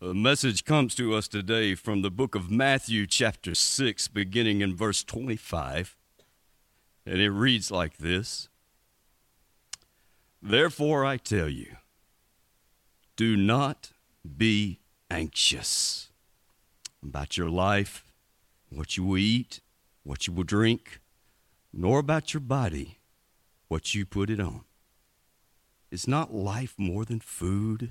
A message comes to us today from the book of Matthew, chapter 6, beginning in verse 25. And it reads like this Therefore I tell you, do not be anxious about your life, what you will eat, what you will drink, nor about your body, what you put it on. Is not life more than food?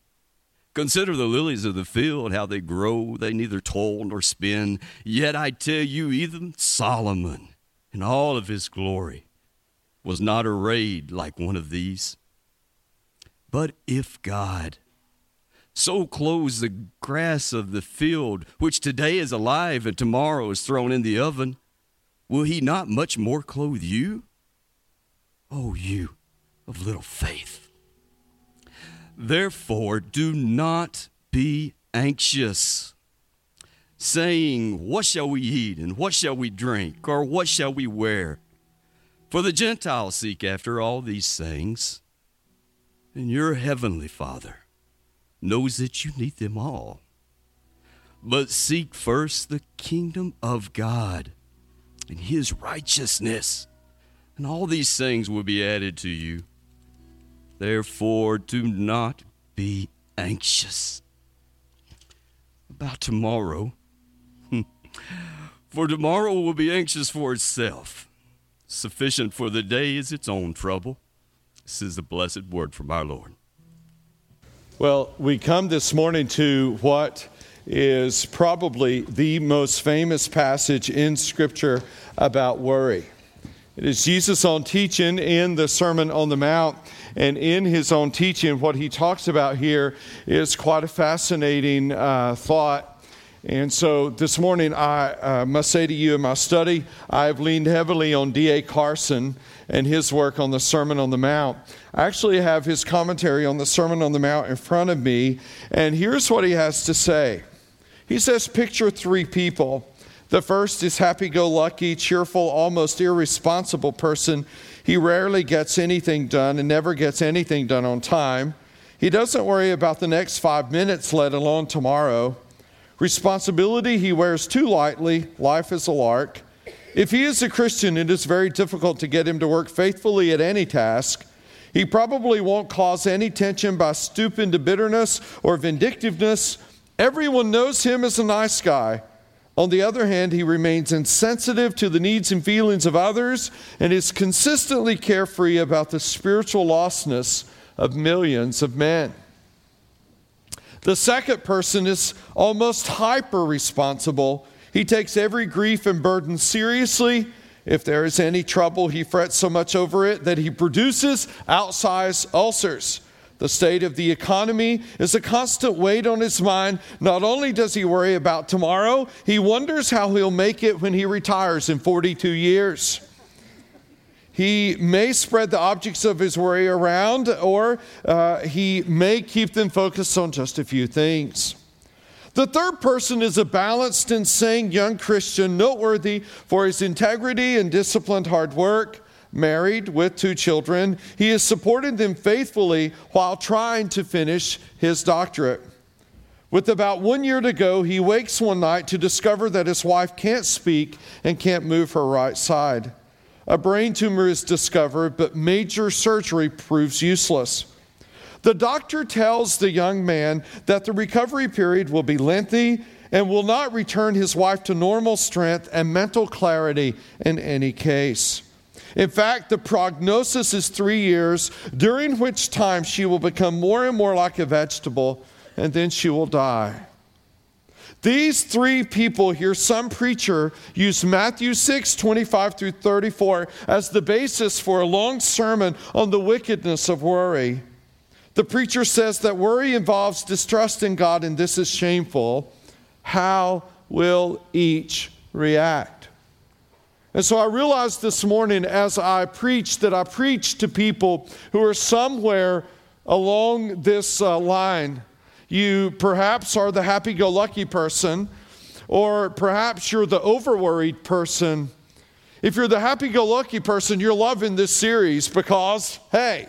Consider the lilies of the field, how they grow, they neither toil nor spin. Yet I tell you, even Solomon, in all of his glory, was not arrayed like one of these. But if God so clothes the grass of the field, which today is alive and tomorrow is thrown in the oven, will he not much more clothe you? O oh, you of little faith. Therefore, do not be anxious, saying, What shall we eat, and what shall we drink, or what shall we wear? For the Gentiles seek after all these things, and your heavenly Father knows that you need them all. But seek first the kingdom of God and his righteousness, and all these things will be added to you. Therefore, do not be anxious about tomorrow, for tomorrow will be anxious for itself. Sufficient for the day is its own trouble. This is the blessed word from our Lord. Well, we come this morning to what is probably the most famous passage in Scripture about worry. It is Jesus' own teaching in the Sermon on the Mount. And in his own teaching, what he talks about here is quite a fascinating uh, thought. And so this morning, I uh, must say to you in my study, I've leaned heavily on D.A. Carson and his work on the Sermon on the Mount. I actually have his commentary on the Sermon on the Mount in front of me, and here's what he has to say. He says, Picture three people. The first is happy go lucky, cheerful, almost irresponsible person he rarely gets anything done and never gets anything done on time. He doesn't worry about the next five minutes, let alone tomorrow. Responsibility he wears too lightly. Life is a lark. If he is a Christian, it is very difficult to get him to work faithfully at any task. He probably won't cause any tension by stooping to bitterness or vindictiveness. Everyone knows him as a nice guy. On the other hand, he remains insensitive to the needs and feelings of others and is consistently carefree about the spiritual lostness of millions of men. The second person is almost hyper responsible. He takes every grief and burden seriously. If there is any trouble, he frets so much over it that he produces outsized ulcers. The state of the economy is a constant weight on his mind. Not only does he worry about tomorrow, he wonders how he'll make it when he retires in 42 years. He may spread the objects of his worry around, or uh, he may keep them focused on just a few things. The third person is a balanced and sane young Christian, noteworthy for his integrity and disciplined hard work married with two children. He has supported them faithfully while trying to finish his doctorate. With about one year to go, he wakes one night to discover that his wife can't speak and can't move her right side. A brain tumor is discovered, but major surgery proves useless. The doctor tells the young man that the recovery period will be lengthy and will not return his wife to normal strength and mental clarity in any case. In fact, the prognosis is three years, during which time she will become more and more like a vegetable, and then she will die. These three people here, some preacher use Matthew 6, 25 through 34 as the basis for a long sermon on the wickedness of worry. The preacher says that worry involves distrust in God, and this is shameful. How will each react? And so I realized this morning as I preached that I preached to people who are somewhere along this uh, line. You perhaps are the happy go lucky person, or perhaps you're the over worried person. If you're the happy go lucky person, you're loving this series because, hey,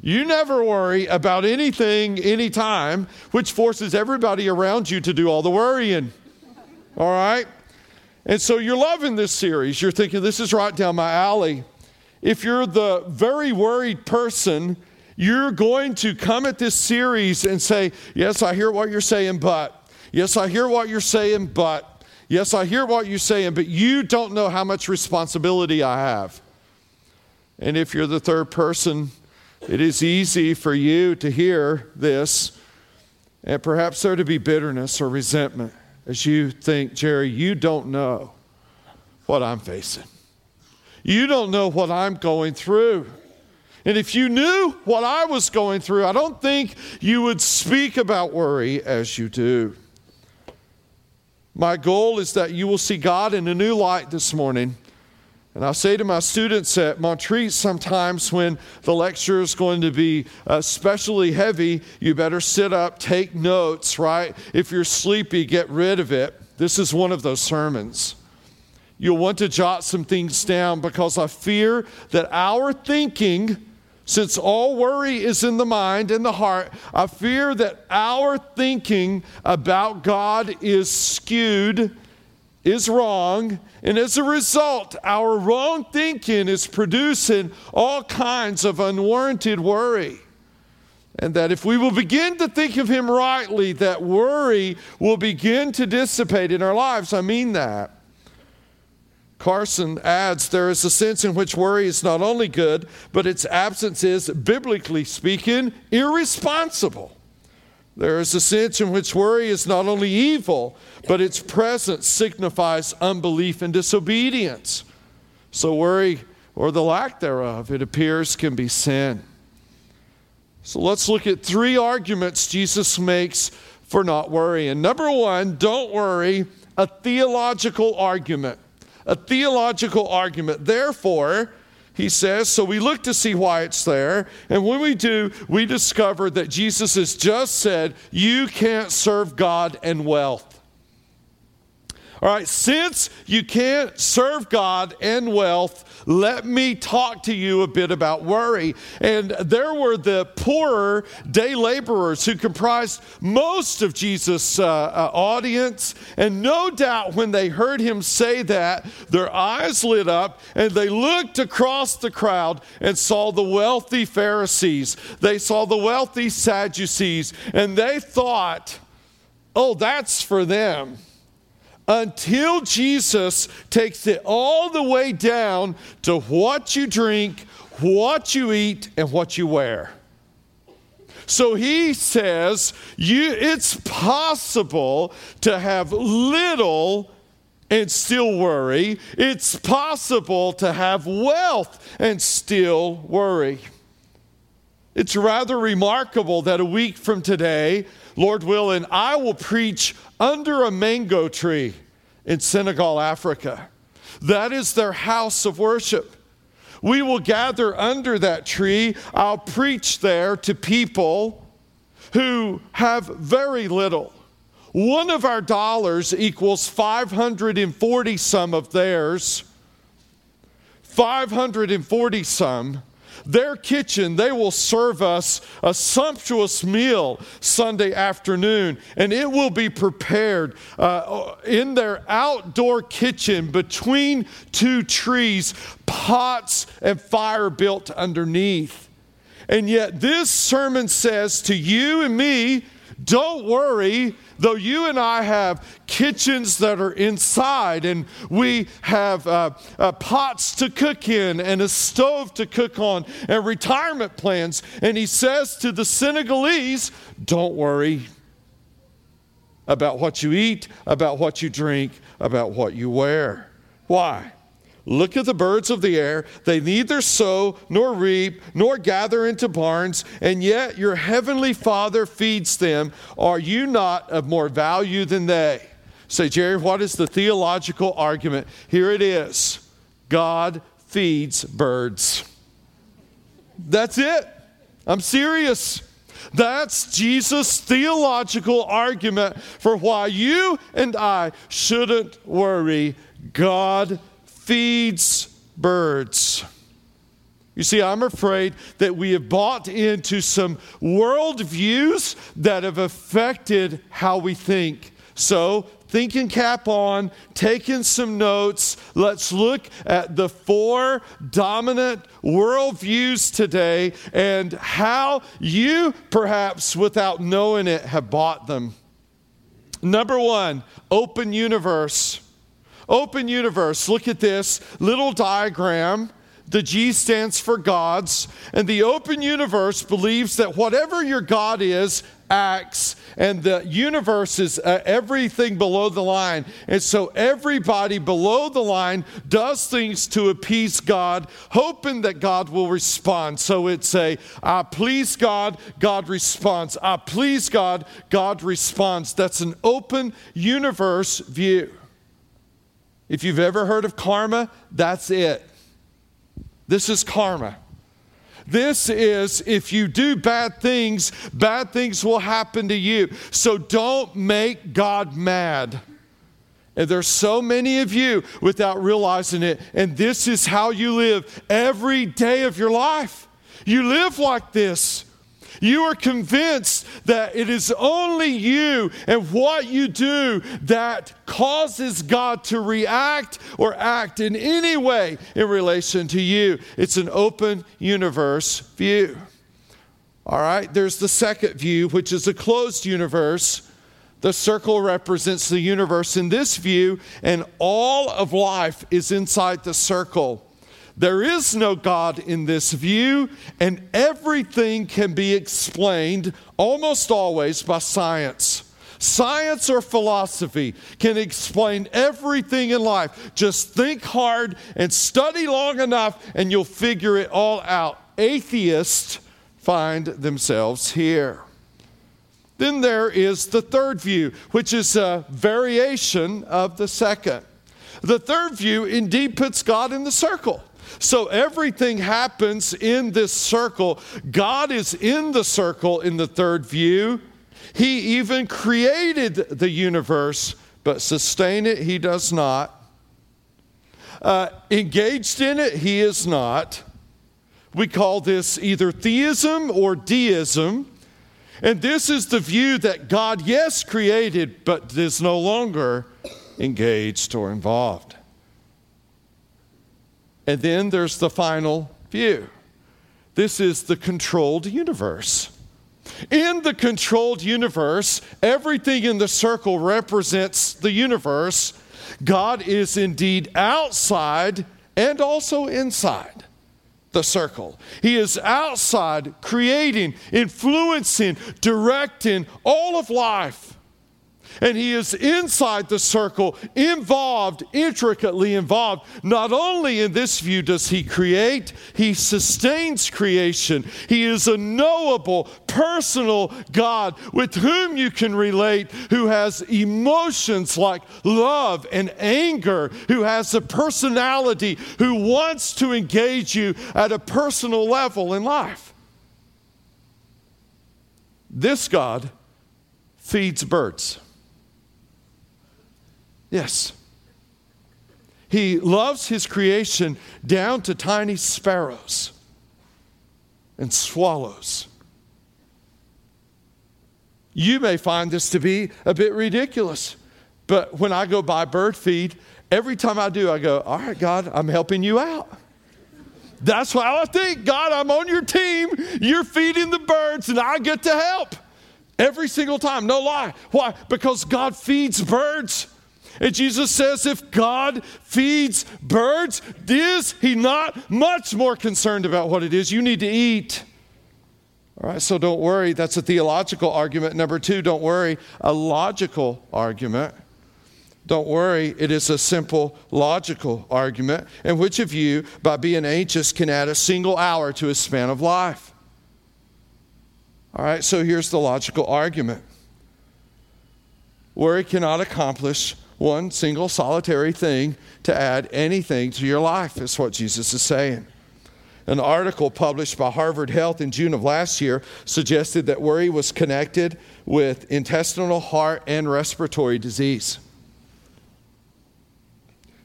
you never worry about anything, anytime, which forces everybody around you to do all the worrying. All right? And so you're loving this series. You're thinking, this is right down my alley. If you're the very worried person, you're going to come at this series and say, Yes, I hear what you're saying, but. Yes, I hear what you're saying, but. Yes, I hear what you're saying, but you don't know how much responsibility I have. And if you're the third person, it is easy for you to hear this, and perhaps there to be bitterness or resentment as you think, Jerry, you don't know what I'm facing. You don't know what I'm going through. And if you knew what I was going through, I don't think you would speak about worry as you do. My goal is that you will see God in a new light this morning. And I say to my students at Montreat sometimes when the lecture is going to be uh, especially heavy, you better sit up, take notes, right? If you're sleepy, get rid of it. This is one of those sermons. You'll want to jot some things down because I fear that our thinking since all worry is in the mind and the heart, I fear that our thinking about God is skewed, is wrong, and as a result, our wrong thinking is producing all kinds of unwarranted worry. And that if we will begin to think of Him rightly, that worry will begin to dissipate in our lives. I mean that. Carson adds there is a sense in which worry is not only good, but its absence is, biblically speaking, irresponsible. There is a sense in which worry is not only evil, but its presence signifies unbelief and disobedience. So, worry, or the lack thereof, it appears, can be sin. So, let's look at three arguments Jesus makes for not worrying. Number one, don't worry, a theological argument a theological argument. Therefore, he says, so we look to see why it's there. And when we do, we discover that Jesus has just said, you can't serve God and wealth. All right, since you can't serve God and wealth, let me talk to you a bit about worry. And there were the poorer day laborers who comprised most of Jesus' uh, uh, audience. And no doubt when they heard him say that, their eyes lit up and they looked across the crowd and saw the wealthy Pharisees. They saw the wealthy Sadducees, and they thought, oh, that's for them until Jesus takes it all the way down to what you drink, what you eat, and what you wear. So he says you, it's possible to have little and still worry. It's possible to have wealth and still worry. It's rather remarkable that a week from today, Lord willing, I will preach under a mango tree in Senegal, Africa. That is their house of worship. We will gather under that tree. I'll preach there to people who have very little. One of our dollars equals 540 some of theirs. 540 some their kitchen, they will serve us a sumptuous meal Sunday afternoon, and it will be prepared uh, in their outdoor kitchen between two trees, pots and fire built underneath. And yet, this sermon says to you and me, don't worry, though you and I have kitchens that are inside and we have uh, uh, pots to cook in and a stove to cook on and retirement plans. And he says to the Senegalese, don't worry about what you eat, about what you drink, about what you wear. Why? Look at the birds of the air. They neither sow nor reap nor gather into barns, and yet your heavenly Father feeds them. Are you not of more value than they? Say, Jerry, what is the theological argument? Here it is God feeds birds. That's it. I'm serious. That's Jesus' theological argument for why you and I shouldn't worry. God feeds birds. You see, I'm afraid that we have bought into some worldviews that have affected how we think. So, thinking cap on, taking some notes. Let's look at the four dominant worldviews today and how you, perhaps without knowing it, have bought them. Number one, open universe. Open universe. Look at this little diagram. The G stands for gods, and the open universe believes that whatever your God is acts, and the universe is uh, everything below the line. And so everybody below the line does things to appease God, hoping that God will respond. So it's a, I please God, God responds. I please God, God responds. That's an open universe view. If you've ever heard of karma, that's it. This is karma. This is if you do bad things, bad things will happen to you. So don't make God mad. And there's so many of you without realizing it. And this is how you live every day of your life. You live like this. You are convinced that it is only you and what you do that causes God to react or act in any way in relation to you. It's an open universe view. All right, there's the second view, which is a closed universe. The circle represents the universe in this view, and all of life is inside the circle. There is no God in this view, and everything can be explained almost always by science. Science or philosophy can explain everything in life. Just think hard and study long enough, and you'll figure it all out. Atheists find themselves here. Then there is the third view, which is a variation of the second. The third view indeed puts God in the circle. So everything happens in this circle. God is in the circle in the third view. He even created the universe, but sustain it, he does not. Uh, engaged in it, he is not. We call this either theism or deism. And this is the view that God, yes, created, but is no longer engaged or involved. And then there's the final view. This is the controlled universe. In the controlled universe, everything in the circle represents the universe. God is indeed outside and also inside the circle. He is outside, creating, influencing, directing all of life and he is inside the circle, involved, intricately involved. Not only in this view does he create, he sustains creation. He is a knowable, personal God with whom you can relate, who has emotions like love and anger, who has a personality, who wants to engage you at a personal level in life. This God feeds birds. Yes. He loves his creation down to tiny sparrows and swallows. You may find this to be a bit ridiculous, but when I go buy bird feed, every time I do, I go, All right, God, I'm helping you out. That's why I think, God, I'm on your team. You're feeding the birds, and I get to help every single time. No lie. Why? Because God feeds birds. And Jesus says, if God feeds birds, is he not much more concerned about what it is you need to eat? All right, so don't worry. That's a theological argument. Number two, don't worry, a logical argument. Don't worry, it is a simple logical argument. And which of you, by being anxious, can add a single hour to his span of life? All right, so here's the logical argument worry cannot accomplish one single solitary thing to add anything to your life, is what Jesus is saying. An article published by Harvard Health in June of last year suggested that worry was connected with intestinal, heart, and respiratory disease.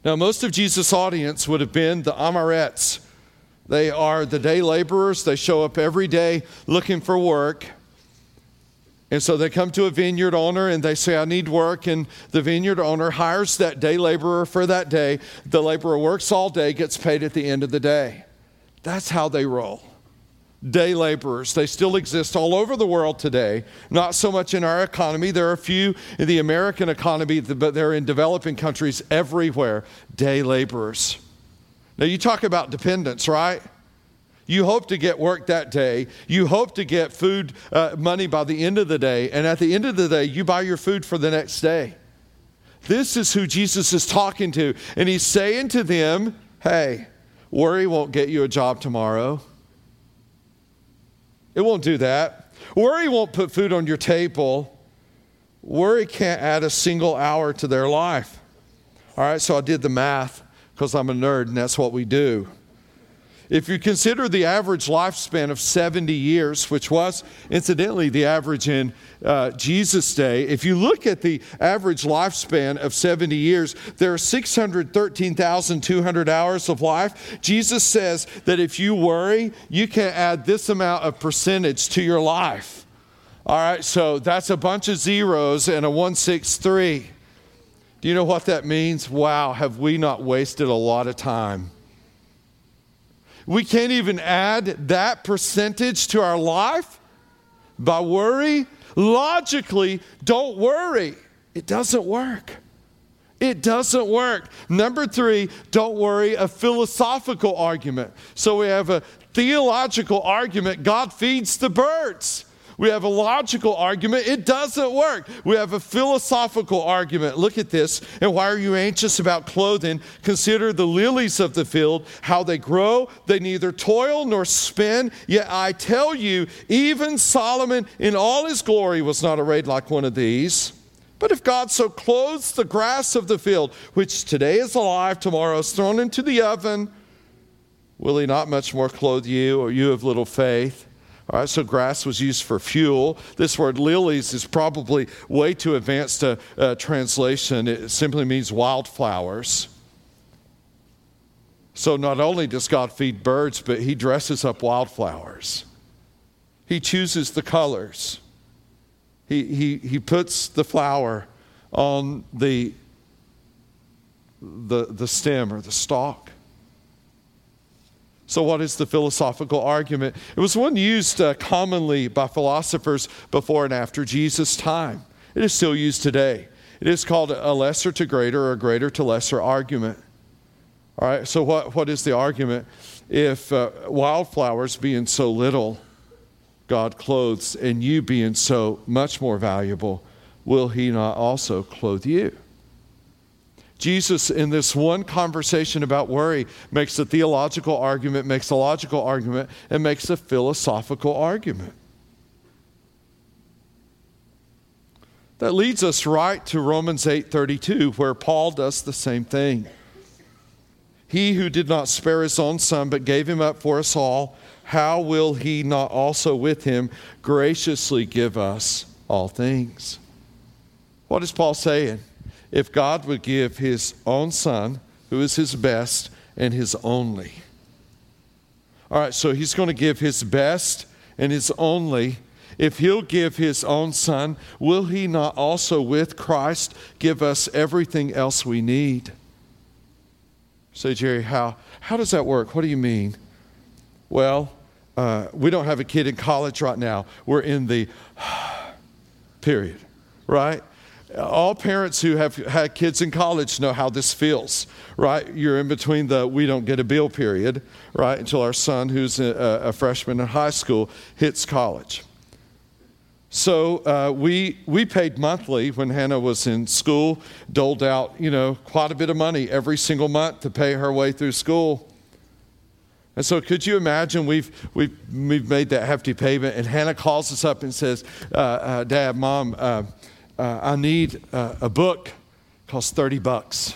Now, most of Jesus' audience would have been the Amorettes. They are the day laborers. They show up every day looking for work. And so they come to a vineyard owner and they say, I need work. And the vineyard owner hires that day laborer for that day. The laborer works all day, gets paid at the end of the day. That's how they roll. Day laborers. They still exist all over the world today. Not so much in our economy. There are a few in the American economy, but they're in developing countries everywhere. Day laborers. Now, you talk about dependence, right? You hope to get work that day. You hope to get food uh, money by the end of the day. And at the end of the day, you buy your food for the next day. This is who Jesus is talking to. And he's saying to them, hey, worry won't get you a job tomorrow. It won't do that. Worry won't put food on your table. Worry can't add a single hour to their life. All right, so I did the math because I'm a nerd and that's what we do. If you consider the average lifespan of 70 years, which was incidentally the average in uh, Jesus' day, if you look at the average lifespan of 70 years, there are 613,200 hours of life. Jesus says that if you worry, you can add this amount of percentage to your life. All right, so that's a bunch of zeros and a 163. Do you know what that means? Wow, have we not wasted a lot of time? We can't even add that percentage to our life by worry. Logically, don't worry. It doesn't work. It doesn't work. Number three, don't worry, a philosophical argument. So we have a theological argument God feeds the birds. We have a logical argument. It doesn't work. We have a philosophical argument. Look at this. And why are you anxious about clothing? Consider the lilies of the field, how they grow. They neither toil nor spin. Yet I tell you, even Solomon in all his glory was not arrayed like one of these. But if God so clothes the grass of the field, which today is alive, tomorrow is thrown into the oven, will he not much more clothe you, or you of little faith? All right, so grass was used for fuel. This word lilies is probably way too advanced a, a translation. It simply means wildflowers. So not only does God feed birds, but He dresses up wildflowers. He chooses the colors. He, he, he puts the flower on the, the, the stem or the stalk. So, what is the philosophical argument? It was one used uh, commonly by philosophers before and after Jesus' time. It is still used today. It is called a lesser to greater or a greater to lesser argument. All right, so what, what is the argument? If uh, wildflowers being so little, God clothes, and you being so much more valuable, will He not also clothe you? Jesus, in this one conversation about worry, makes a theological argument, makes a logical argument, and makes a philosophical argument. That leads us right to Romans 8:32 where Paul does the same thing. He who did not spare his own son but gave him up for us all, how will he not also with him graciously give us all things? What is Paul saying? If God would give his own son, who is his best and his only. All right, so he's going to give his best and his only. If he'll give his own son, will he not also with Christ give us everything else we need? Say, Jerry, how, how does that work? What do you mean? Well, uh, we don't have a kid in college right now. We're in the period, right? All parents who have had kids in college know how this feels, right? You're in between the we don't get a bill period, right, until our son, who's a, a freshman in high school, hits college. So uh, we we paid monthly when Hannah was in school, doled out you know quite a bit of money every single month to pay her way through school. And so, could you imagine we've, we've, we've made that hefty payment, and Hannah calls us up and says, uh, uh, Dad, Mom, uh, I need uh, a book. costs 30 bucks.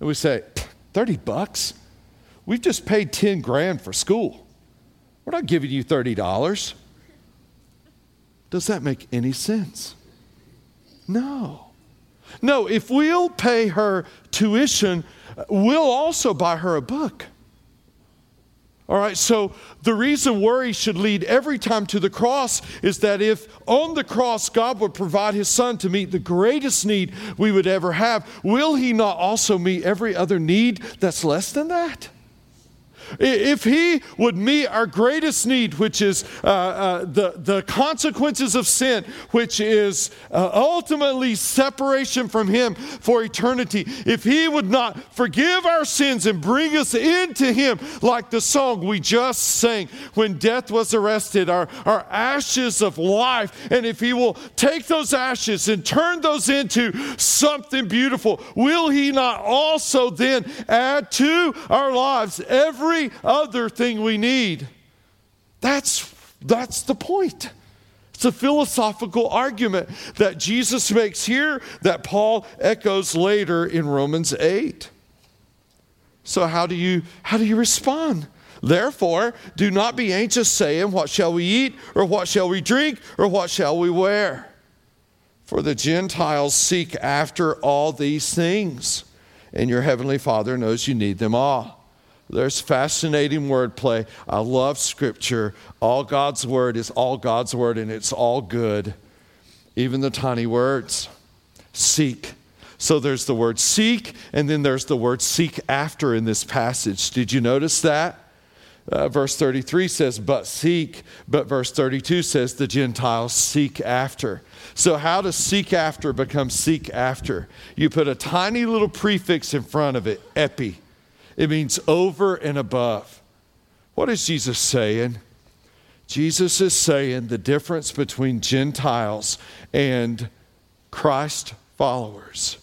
And we say, 30 bucks? We've just paid 10 grand for school. We're not giving you $30. Does that make any sense? No. No, if we'll pay her tuition, we'll also buy her a book. All right, so the reason worry should lead every time to the cross is that if on the cross God would provide his son to meet the greatest need we would ever have, will he not also meet every other need that's less than that? If He would meet our greatest need, which is uh, uh, the, the consequences of sin, which is uh, ultimately separation from Him for eternity, if He would not forgive our sins and bring us into Him, like the song we just sang when death was arrested, our, our ashes of life, and if He will take those ashes and turn those into something beautiful, will He not also then add to our lives every every other thing we need. That's, that's the point. It's a philosophical argument that Jesus makes here that Paul echoes later in Romans 8. So how do you how do you respond? Therefore, do not be anxious saying, what shall we eat or what shall we drink or what shall we wear? For the Gentiles seek after all these things, and your heavenly Father knows you need them all. There's fascinating wordplay. I love scripture. All God's word is all God's word, and it's all good. Even the tiny words. Seek. So there's the word seek, and then there's the word seek after in this passage. Did you notice that? Uh, verse 33 says, but seek. But verse 32 says, the Gentiles seek after. So, how does seek after become seek after? You put a tiny little prefix in front of it, epi it means over and above. What is Jesus saying? Jesus is saying the difference between Gentiles and Christ followers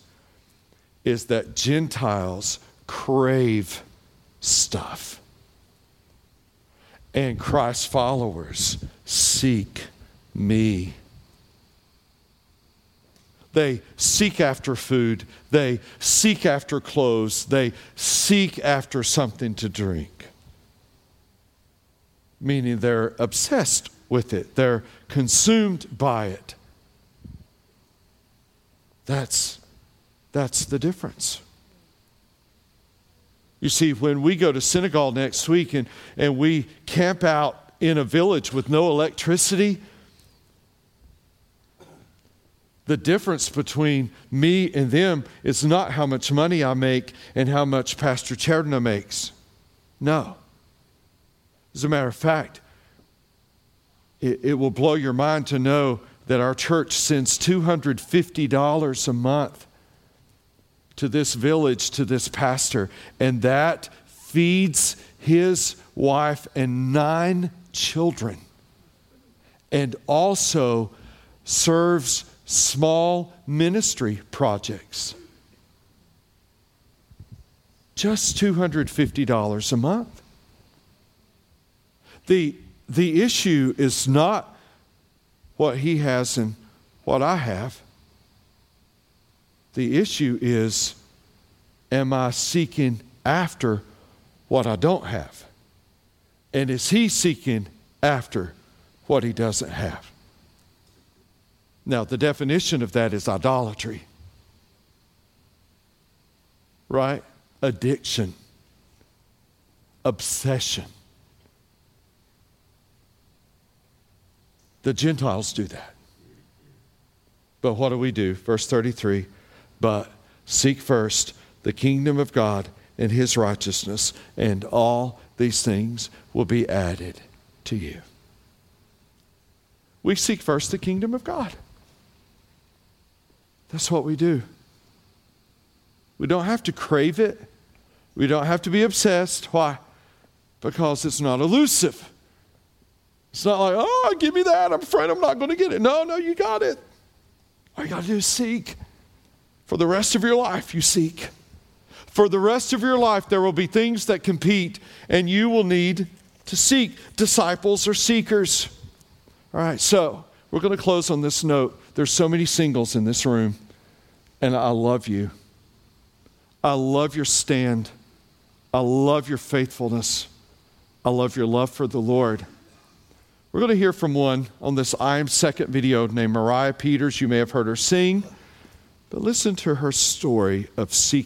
is that Gentiles crave stuff, and Christ followers seek me. They seek after food. They seek after clothes. They seek after something to drink. Meaning they're obsessed with it, they're consumed by it. That's, that's the difference. You see, when we go to Senegal next week and, and we camp out in a village with no electricity, the difference between me and them is not how much money I make and how much Pastor Cherdna makes. No. As a matter of fact, it, it will blow your mind to know that our church sends $250 a month to this village, to this pastor, and that feeds his wife and nine children, and also serves small ministry projects. Just $250 a month. The, the issue is not what he has and what I have. The issue is am I seeking after what I don't have? And is he seeking after what he doesn't have? Now, the definition of that is idolatry, right? Addiction, obsession. The Gentiles do that. But what do we do? Verse 33 But seek first the kingdom of God and his righteousness, and all these things will be added to you. We seek first the kingdom of God. That's what we do. We don't have to crave it. We don't have to be obsessed. Why? Because it's not elusive. It's not like, oh, give me that. I'm afraid I'm not going to get it. No, no, you got it. All you got to do is seek. For the rest of your life, you seek. For the rest of your life, there will be things that compete, and you will need to seek. Disciples are seekers. All right, so we're going to close on this note. There's so many singles in this room. And I love you. I love your stand. I love your faithfulness. I love your love for the Lord. We're going to hear from one on this I Am Second video named Moriah Peters. You may have heard her sing, but listen to her story of seeking.